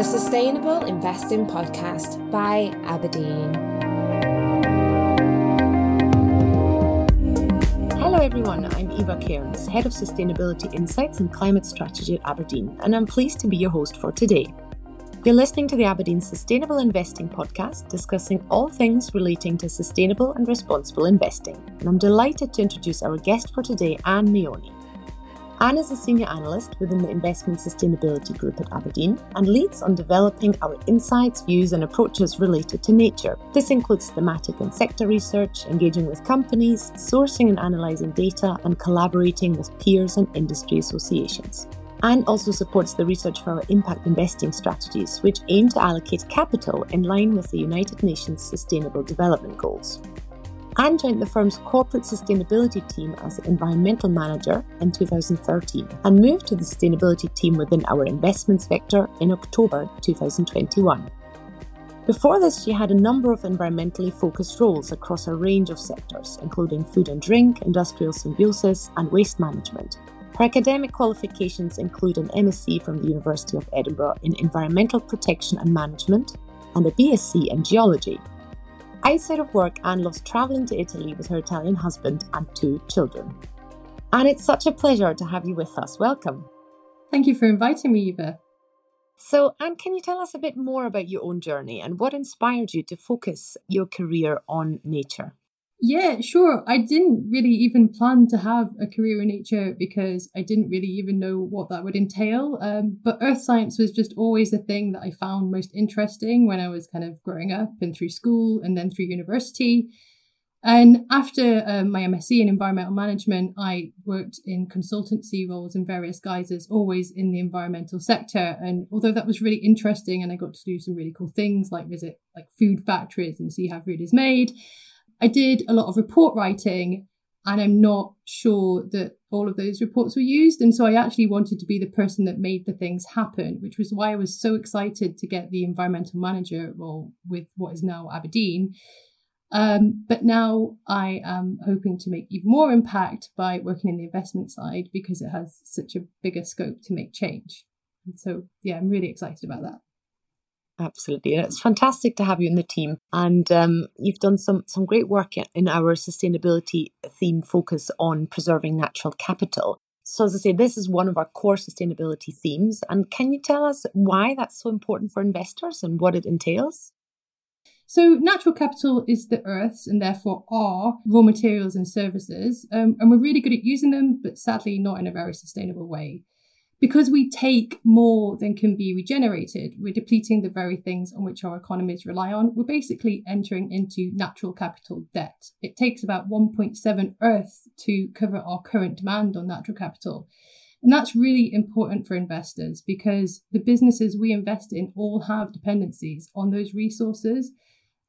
the Sustainable Investing Podcast by Aberdeen. Hello, everyone. I'm Eva Cairns, Head of Sustainability Insights and Climate Strategy at Aberdeen, and I'm pleased to be your host for today. You're listening to the Aberdeen Sustainable Investing Podcast, discussing all things relating to sustainable and responsible investing. And I'm delighted to introduce our guest for today, Anne Meoni. Anne is a senior analyst within the Investment Sustainability Group at Aberdeen and leads on developing our insights, views, and approaches related to nature. This includes thematic and sector research, engaging with companies, sourcing and analysing data, and collaborating with peers and industry associations. Anne also supports the research for our impact investing strategies, which aim to allocate capital in line with the United Nations Sustainable Development Goals. Anne joined the firm's corporate sustainability team as an environmental manager in 2013 and moved to the sustainability team within our investments vector in October 2021. Before this, she had a number of environmentally focused roles across a range of sectors, including food and drink, industrial symbiosis, and waste management. Her academic qualifications include an MSc from the University of Edinburgh in Environmental Protection and Management and a BSc in Geology. Outside of work, Anne loves travelling to Italy with her Italian husband and two children. And it's such a pleasure to have you with us. Welcome. Thank you for inviting me, Eva. So, Anne, can you tell us a bit more about your own journey and what inspired you to focus your career on nature? Yeah, sure. I didn't really even plan to have a career in nature because I didn't really even know what that would entail. Um, but earth science was just always the thing that I found most interesting when I was kind of growing up and through school and then through university. And after um, my MSc in environmental management, I worked in consultancy roles in various guises, always in the environmental sector. And although that was really interesting and I got to do some really cool things like visit like food factories and see how food is made, I did a lot of report writing and I'm not sure that all of those reports were used. And so I actually wanted to be the person that made the things happen, which was why I was so excited to get the environmental manager role with what is now Aberdeen. Um, but now I am hoping to make even more impact by working in the investment side because it has such a bigger scope to make change. And so, yeah, I'm really excited about that. Absolutely. It's fantastic to have you in the team. And um, you've done some, some great work in our sustainability theme focus on preserving natural capital. So, as I say, this is one of our core sustainability themes. And can you tell us why that's so important for investors and what it entails? So, natural capital is the Earth's and therefore our raw materials and services. Um, and we're really good at using them, but sadly not in a very sustainable way because we take more than can be regenerated, we're depleting the very things on which our economies rely on. We're basically entering into natural capital debt. It takes about 1.7 Earth to cover our current demand on natural capital. And that's really important for investors because the businesses we invest in all have dependencies on those resources.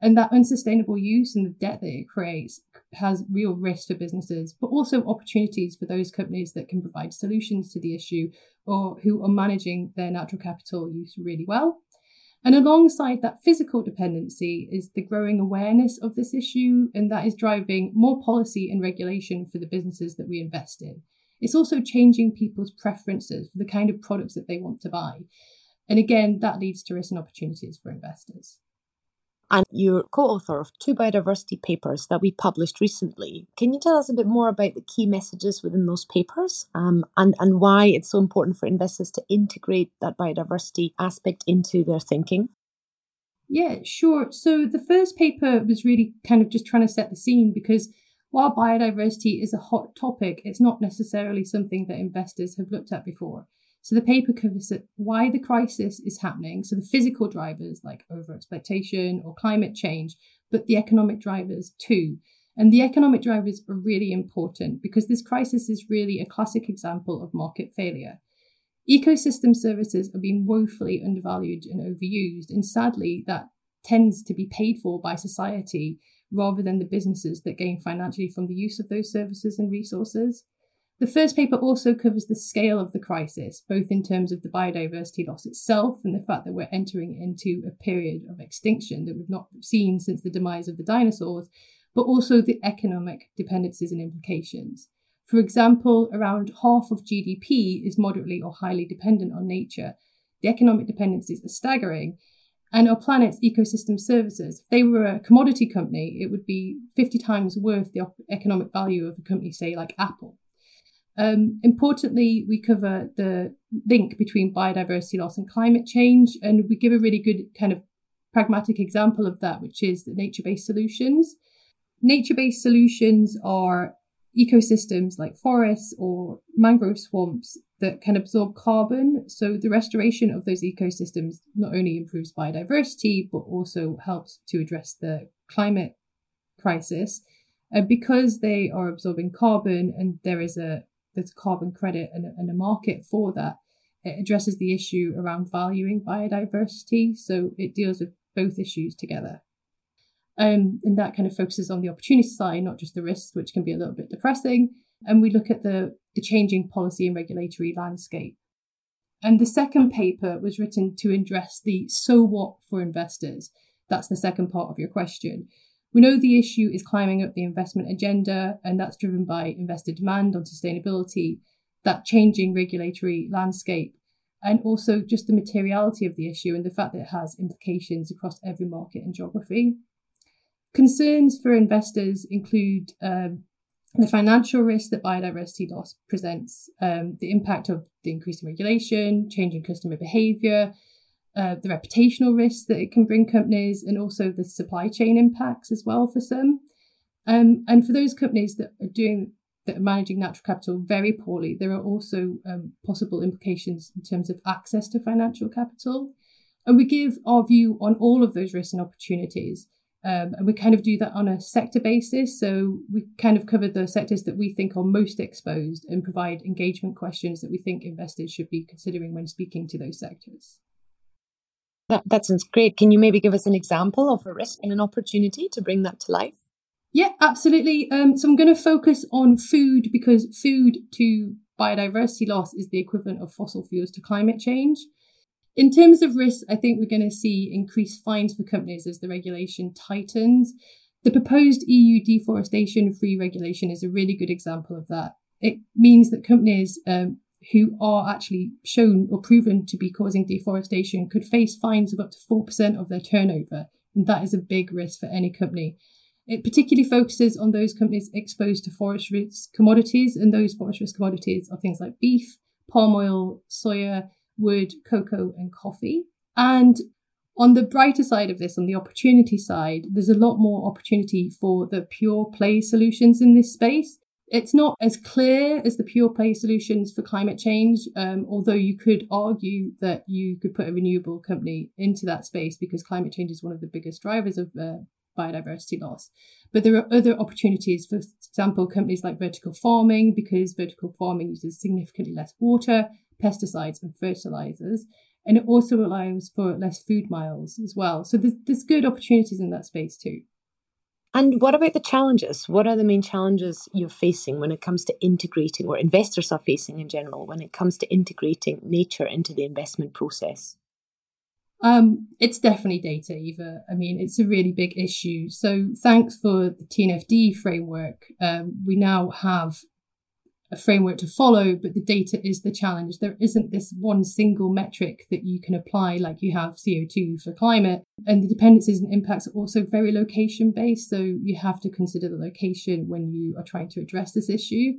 And that unsustainable use and the debt that it creates has real risks for businesses, but also opportunities for those companies that can provide solutions to the issue or who are managing their natural capital use really well. And alongside that physical dependency is the growing awareness of this issue, and that is driving more policy and regulation for the businesses that we invest in. It's also changing people's preferences for the kind of products that they want to buy. And again, that leads to risks and opportunities for investors and you're co-author of two biodiversity papers that we published recently. Can you tell us a bit more about the key messages within those papers um, and, and why it's so important for investors to integrate that biodiversity aspect into their thinking? Yeah, sure. So the first paper was really kind of just trying to set the scene because while biodiversity is a hot topic, it's not necessarily something that investors have looked at before. So the paper covers why the crisis is happening, so the physical drivers like overexploitation or climate change, but the economic drivers too. And the economic drivers are really important because this crisis is really a classic example of market failure. Ecosystem services are being woefully undervalued and overused, and sadly, that tends to be paid for by society rather than the businesses that gain financially from the use of those services and resources. The first paper also covers the scale of the crisis, both in terms of the biodiversity loss itself and the fact that we're entering into a period of extinction that we've not seen since the demise of the dinosaurs, but also the economic dependencies and implications. For example, around half of GDP is moderately or highly dependent on nature. the economic dependencies are staggering. And our planet's ecosystem services, if they were a commodity company, it would be 50 times worth the economic value of a company, say, like Apple. Um, importantly, we cover the link between biodiversity loss and climate change, and we give a really good kind of pragmatic example of that, which is the nature based solutions. Nature based solutions are ecosystems like forests or mangrove swamps that can absorb carbon. So the restoration of those ecosystems not only improves biodiversity, but also helps to address the climate crisis. Uh, because they are absorbing carbon and there is a there's carbon credit and, and a market for that, it addresses the issue around valuing biodiversity. So it deals with both issues together. Um, and that kind of focuses on the opportunity side, not just the risks, which can be a little bit depressing. And we look at the, the changing policy and regulatory landscape. And the second paper was written to address the so what for investors. That's the second part of your question. We know the issue is climbing up the investment agenda, and that's driven by investor demand on sustainability, that changing regulatory landscape, and also just the materiality of the issue and the fact that it has implications across every market and geography. Concerns for investors include um, the financial risk that biodiversity loss presents, um, the impact of the increasing regulation, changing customer behaviour, uh, the reputational risks that it can bring companies, and also the supply chain impacts as well for some. Um, and for those companies that are doing that are managing natural capital very poorly, there are also um, possible implications in terms of access to financial capital. And we give our view on all of those risks and opportunities. Um, and we kind of do that on a sector basis. So we kind of cover the sectors that we think are most exposed and provide engagement questions that we think investors should be considering when speaking to those sectors. That, that sounds great. Can you maybe give us an example of a risk and an opportunity to bring that to life? Yeah, absolutely. Um, so I'm going to focus on food because food to biodiversity loss is the equivalent of fossil fuels to climate change. In terms of risks, I think we're going to see increased fines for companies as the regulation tightens. The proposed EU deforestation free regulation is a really good example of that. It means that companies um, who are actually shown or proven to be causing deforestation could face fines of up to 4% of their turnover. And that is a big risk for any company. It particularly focuses on those companies exposed to forest risk commodities, and those forest risk commodities are things like beef, palm oil, soya, wood, cocoa, and coffee. And on the brighter side of this, on the opportunity side, there's a lot more opportunity for the pure play solutions in this space. It's not as clear as the pure play solutions for climate change, um, although you could argue that you could put a renewable company into that space because climate change is one of the biggest drivers of uh, biodiversity loss. But there are other opportunities, for example, companies like vertical farming, because vertical farming uses significantly less water, pesticides and fertilizers. And it also allows for less food miles as well. So there's, there's good opportunities in that space too. And what about the challenges? What are the main challenges you're facing when it comes to integrating, or investors are facing in general, when it comes to integrating nature into the investment process? Um, it's definitely data, Eva. I mean, it's a really big issue. So, thanks for the TNFD framework. Um, we now have a framework to follow, but the data is the challenge. There isn't this one single metric that you can apply like you have CO2 for climate. And the dependencies and impacts are also very location based. So you have to consider the location when you are trying to address this issue.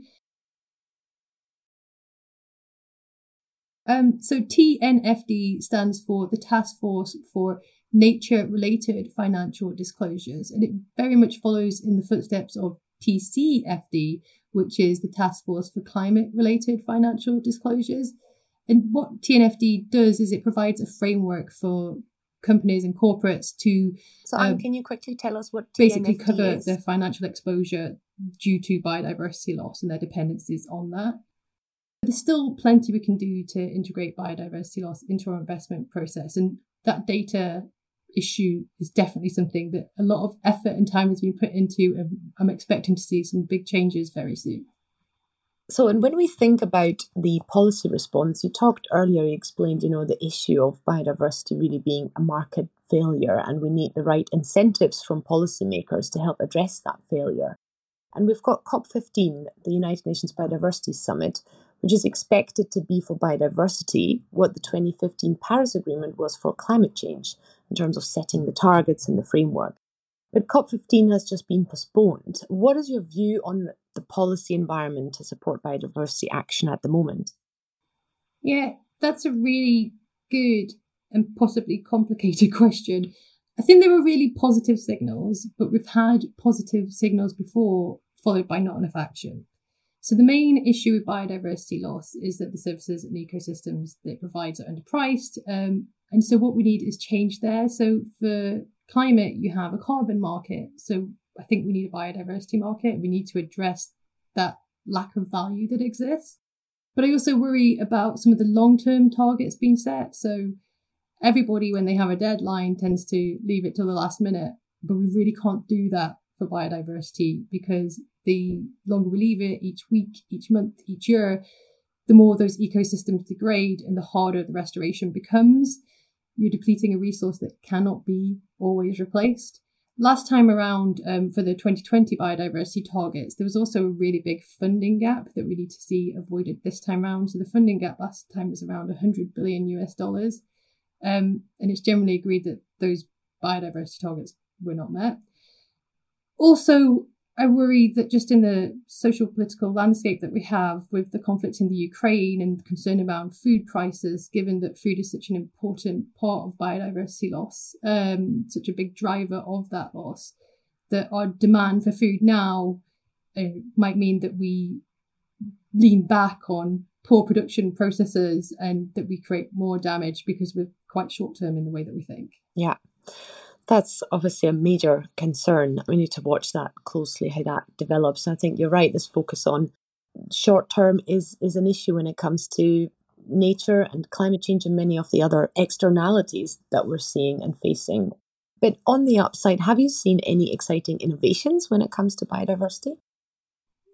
Um, so TNFD stands for the Task Force for Nature Related Financial Disclosures, and it very much follows in the footsteps of TCFD, which is the Task Force for Climate Related Financial Disclosures. And what TNFD does is it provides a framework for companies and corporates to. So, um, can you quickly tell us what TNFD basically cover is? their financial exposure due to biodiversity loss and their dependencies on that? There's still plenty we can do to integrate biodiversity loss into our investment process, and that data issue is definitely something that a lot of effort and time has been put into, and I'm expecting to see some big changes very soon. So, and when we think about the policy response, you talked earlier, you explained, you know, the issue of biodiversity really being a market failure, and we need the right incentives from policymakers to help address that failure. And we've got COP15, the United Nations Biodiversity Summit, which is expected to be for biodiversity what the 2015 Paris Agreement was for climate change in terms of setting the targets and the framework. But COP15 has just been postponed. What is your view on the policy environment to support biodiversity action at the moment? Yeah, that's a really good and possibly complicated question. I think there were really positive signals, but we've had positive signals before followed by not enough action. So the main issue with biodiversity loss is that the services and ecosystems that it provides are underpriced. Um, and so what we need is change there. So for climate, you have a carbon market. So I think we need a biodiversity market. We need to address that lack of value that exists. But I also worry about some of the long term targets being set. So everybody, when they have a deadline, tends to leave it till the last minute. But we really can't do that for biodiversity because the longer we leave it each week, each month, each year, the more those ecosystems degrade and the harder the restoration becomes. You're depleting a resource that cannot be always replaced. Last time around, um, for the 2020 biodiversity targets, there was also a really big funding gap that we need to see avoided this time around. So the funding gap last time was around 100 billion US dollars. Um, and it's generally agreed that those biodiversity targets were not met. Also, I worry that just in the social political landscape that we have with the conflict in the Ukraine and concern about food prices, given that food is such an important part of biodiversity loss, um, such a big driver of that loss, that our demand for food now uh, might mean that we lean back on poor production processes and that we create more damage because we're quite short term in the way that we think. Yeah that's obviously a major concern. We need to watch that closely how that develops. I think you're right. This focus on short term is is an issue when it comes to nature and climate change and many of the other externalities that we're seeing and facing. But on the upside, have you seen any exciting innovations when it comes to biodiversity?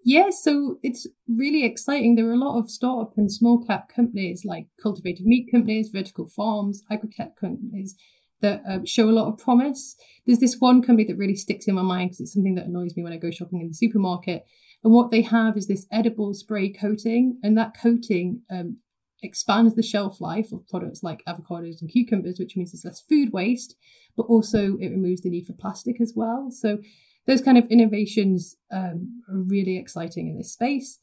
Yeah, so it's really exciting. There are a lot of startup and small cap companies like cultivated meat companies, vertical farms, agri-tech companies that um, show a lot of promise. There's this one company that really sticks in my mind because it's something that annoys me when I go shopping in the supermarket. And what they have is this edible spray coating, and that coating um, expands the shelf life of products like avocados and cucumbers, which means there's less food waste, but also it removes the need for plastic as well. So those kind of innovations um, are really exciting in this space.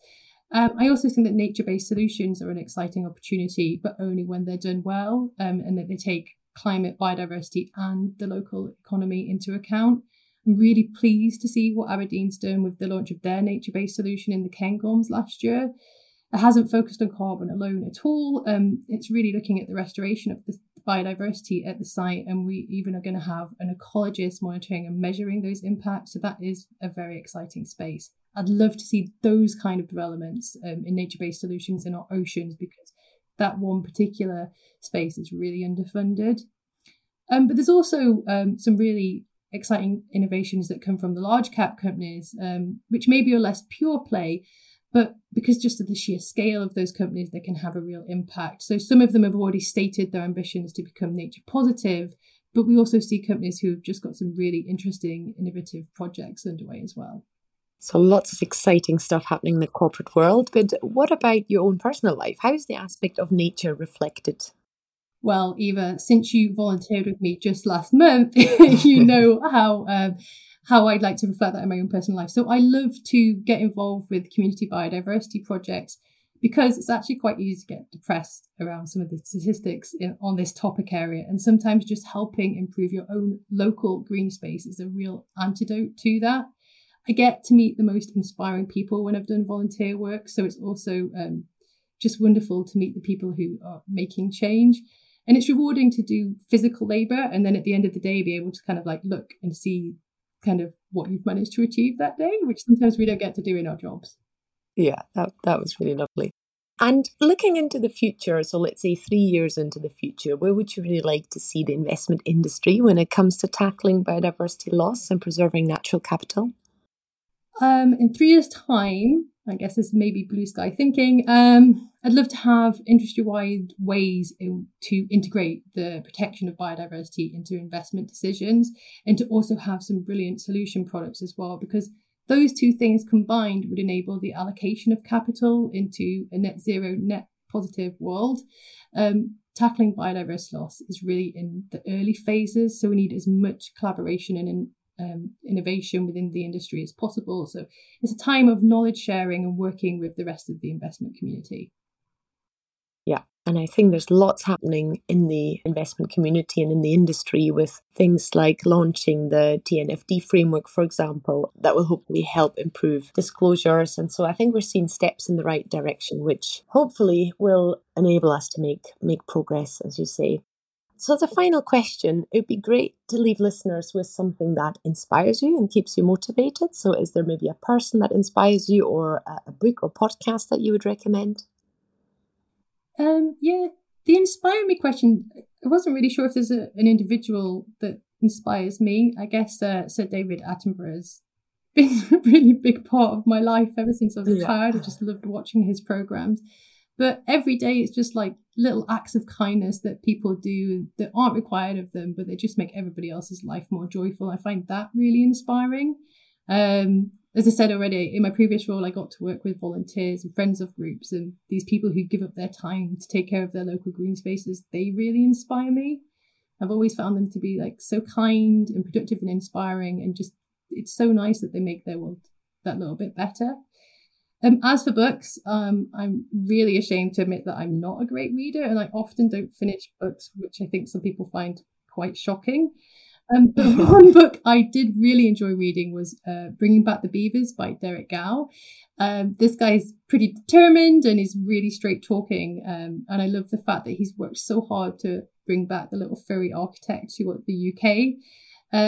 Um, I also think that nature based solutions are an exciting opportunity, but only when they're done well um, and that they take climate, biodiversity, and the local economy into account. I'm really pleased to see what Aberdeen's done with the launch of their nature based solution in the Cairngorms last year. It hasn't focused on carbon alone at all. Um, it's really looking at the restoration of the biodiversity at the site, and we even are going to have an ecologist monitoring and measuring those impacts. So that is a very exciting space. I'd love to see those kind of developments um, in nature based solutions in our oceans because that one particular space is really underfunded. Um, but there's also um, some really exciting innovations that come from the large cap companies, um, which maybe are less pure play, but because just of the sheer scale of those companies, they can have a real impact. So some of them have already stated their ambitions to become nature positive, but we also see companies who have just got some really interesting, innovative projects underway as well. So lots of exciting stuff happening in the corporate world. But what about your own personal life? How is the aspect of nature reflected? Well, Eva, since you volunteered with me just last month, you know how um, how I'd like to reflect that in my own personal life. So I love to get involved with community biodiversity projects because it's actually quite easy to get depressed around some of the statistics in, on this topic area. And sometimes just helping improve your own local green space is a real antidote to that. I get to meet the most inspiring people when I've done volunteer work. So it's also um, just wonderful to meet the people who are making change. And it's rewarding to do physical labor and then at the end of the day be able to kind of like look and see kind of what you've managed to achieve that day, which sometimes we don't get to do in our jobs. Yeah, that, that was really lovely. And looking into the future, so let's say three years into the future, where would you really like to see the investment industry when it comes to tackling biodiversity loss and preserving natural capital? Um, in three years' time, I guess this may be blue sky thinking. Um, I'd love to have industry wide ways in, to integrate the protection of biodiversity into investment decisions and to also have some brilliant solution products as well, because Those two things combined would enable the allocation of capital into a net zero, net positive world. Um, tackling biodiversity loss is really in the early phases, so we need as much collaboration and um, innovation within the industry as possible. So it's a time of knowledge sharing and working with the rest of the investment community. Yeah. And I think there's lots happening in the investment community and in the industry with things like launching the TNFD framework, for example, that will hopefully help improve disclosures. And so I think we're seeing steps in the right direction, which hopefully will enable us to make, make progress, as you say. So, as a final question, it would be great to leave listeners with something that inspires you and keeps you motivated. So, is there maybe a person that inspires you, or a book or podcast that you would recommend? Um, yeah, the inspire me question. I wasn't really sure if there's a, an individual that inspires me. I guess uh, Sir David Attenborough's been a really big part of my life ever since I was a yeah. child. I just loved watching his programs. But every day it's just like little acts of kindness that people do that aren't required of them, but they just make everybody else's life more joyful. I find that really inspiring. Um, as I said already, in my previous role, I got to work with volunteers and friends of groups and these people who give up their time to take care of their local green spaces. They really inspire me. I've always found them to be like so kind and productive and inspiring, and just it's so nice that they make their world that little bit better. Um, as for books, um, I'm really ashamed to admit that I'm not a great reader, and I often don't finish books, which I think some people find quite shocking. Um, but one book I did really enjoy reading was uh, Bringing Back the Beavers by Derek Gow. Um, this is pretty determined and is really straight talking. Um, and I love the fact that he's worked so hard to bring back the little furry architect to the UK.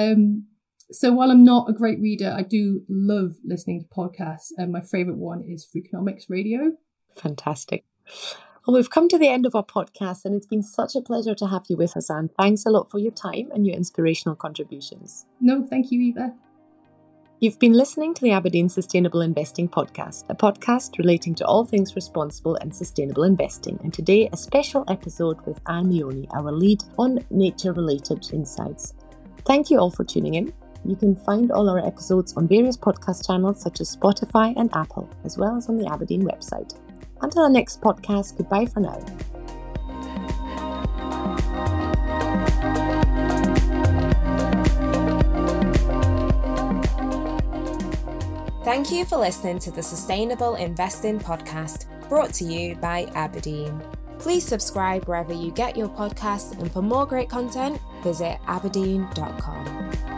So while I'm not a great reader, I do love listening to podcasts. And my favorite one is Freakonomics Radio. Fantastic. Well, we've come to the end of our podcast, and it's been such a pleasure to have you with us, Anne. Thanks a lot for your time and your inspirational contributions. No, thank you, Eva. You've been listening to the Aberdeen Sustainable Investing Podcast, a podcast relating to all things responsible and sustainable investing. And today, a special episode with Anne Meoni, our lead on nature related insights. Thank you all for tuning in. You can find all our episodes on various podcast channels such as Spotify and Apple, as well as on the Aberdeen website. Until our next podcast, goodbye for now. Thank you for listening to the Sustainable Investing Podcast, brought to you by Aberdeen. Please subscribe wherever you get your podcasts, and for more great content, visit aberdeen.com.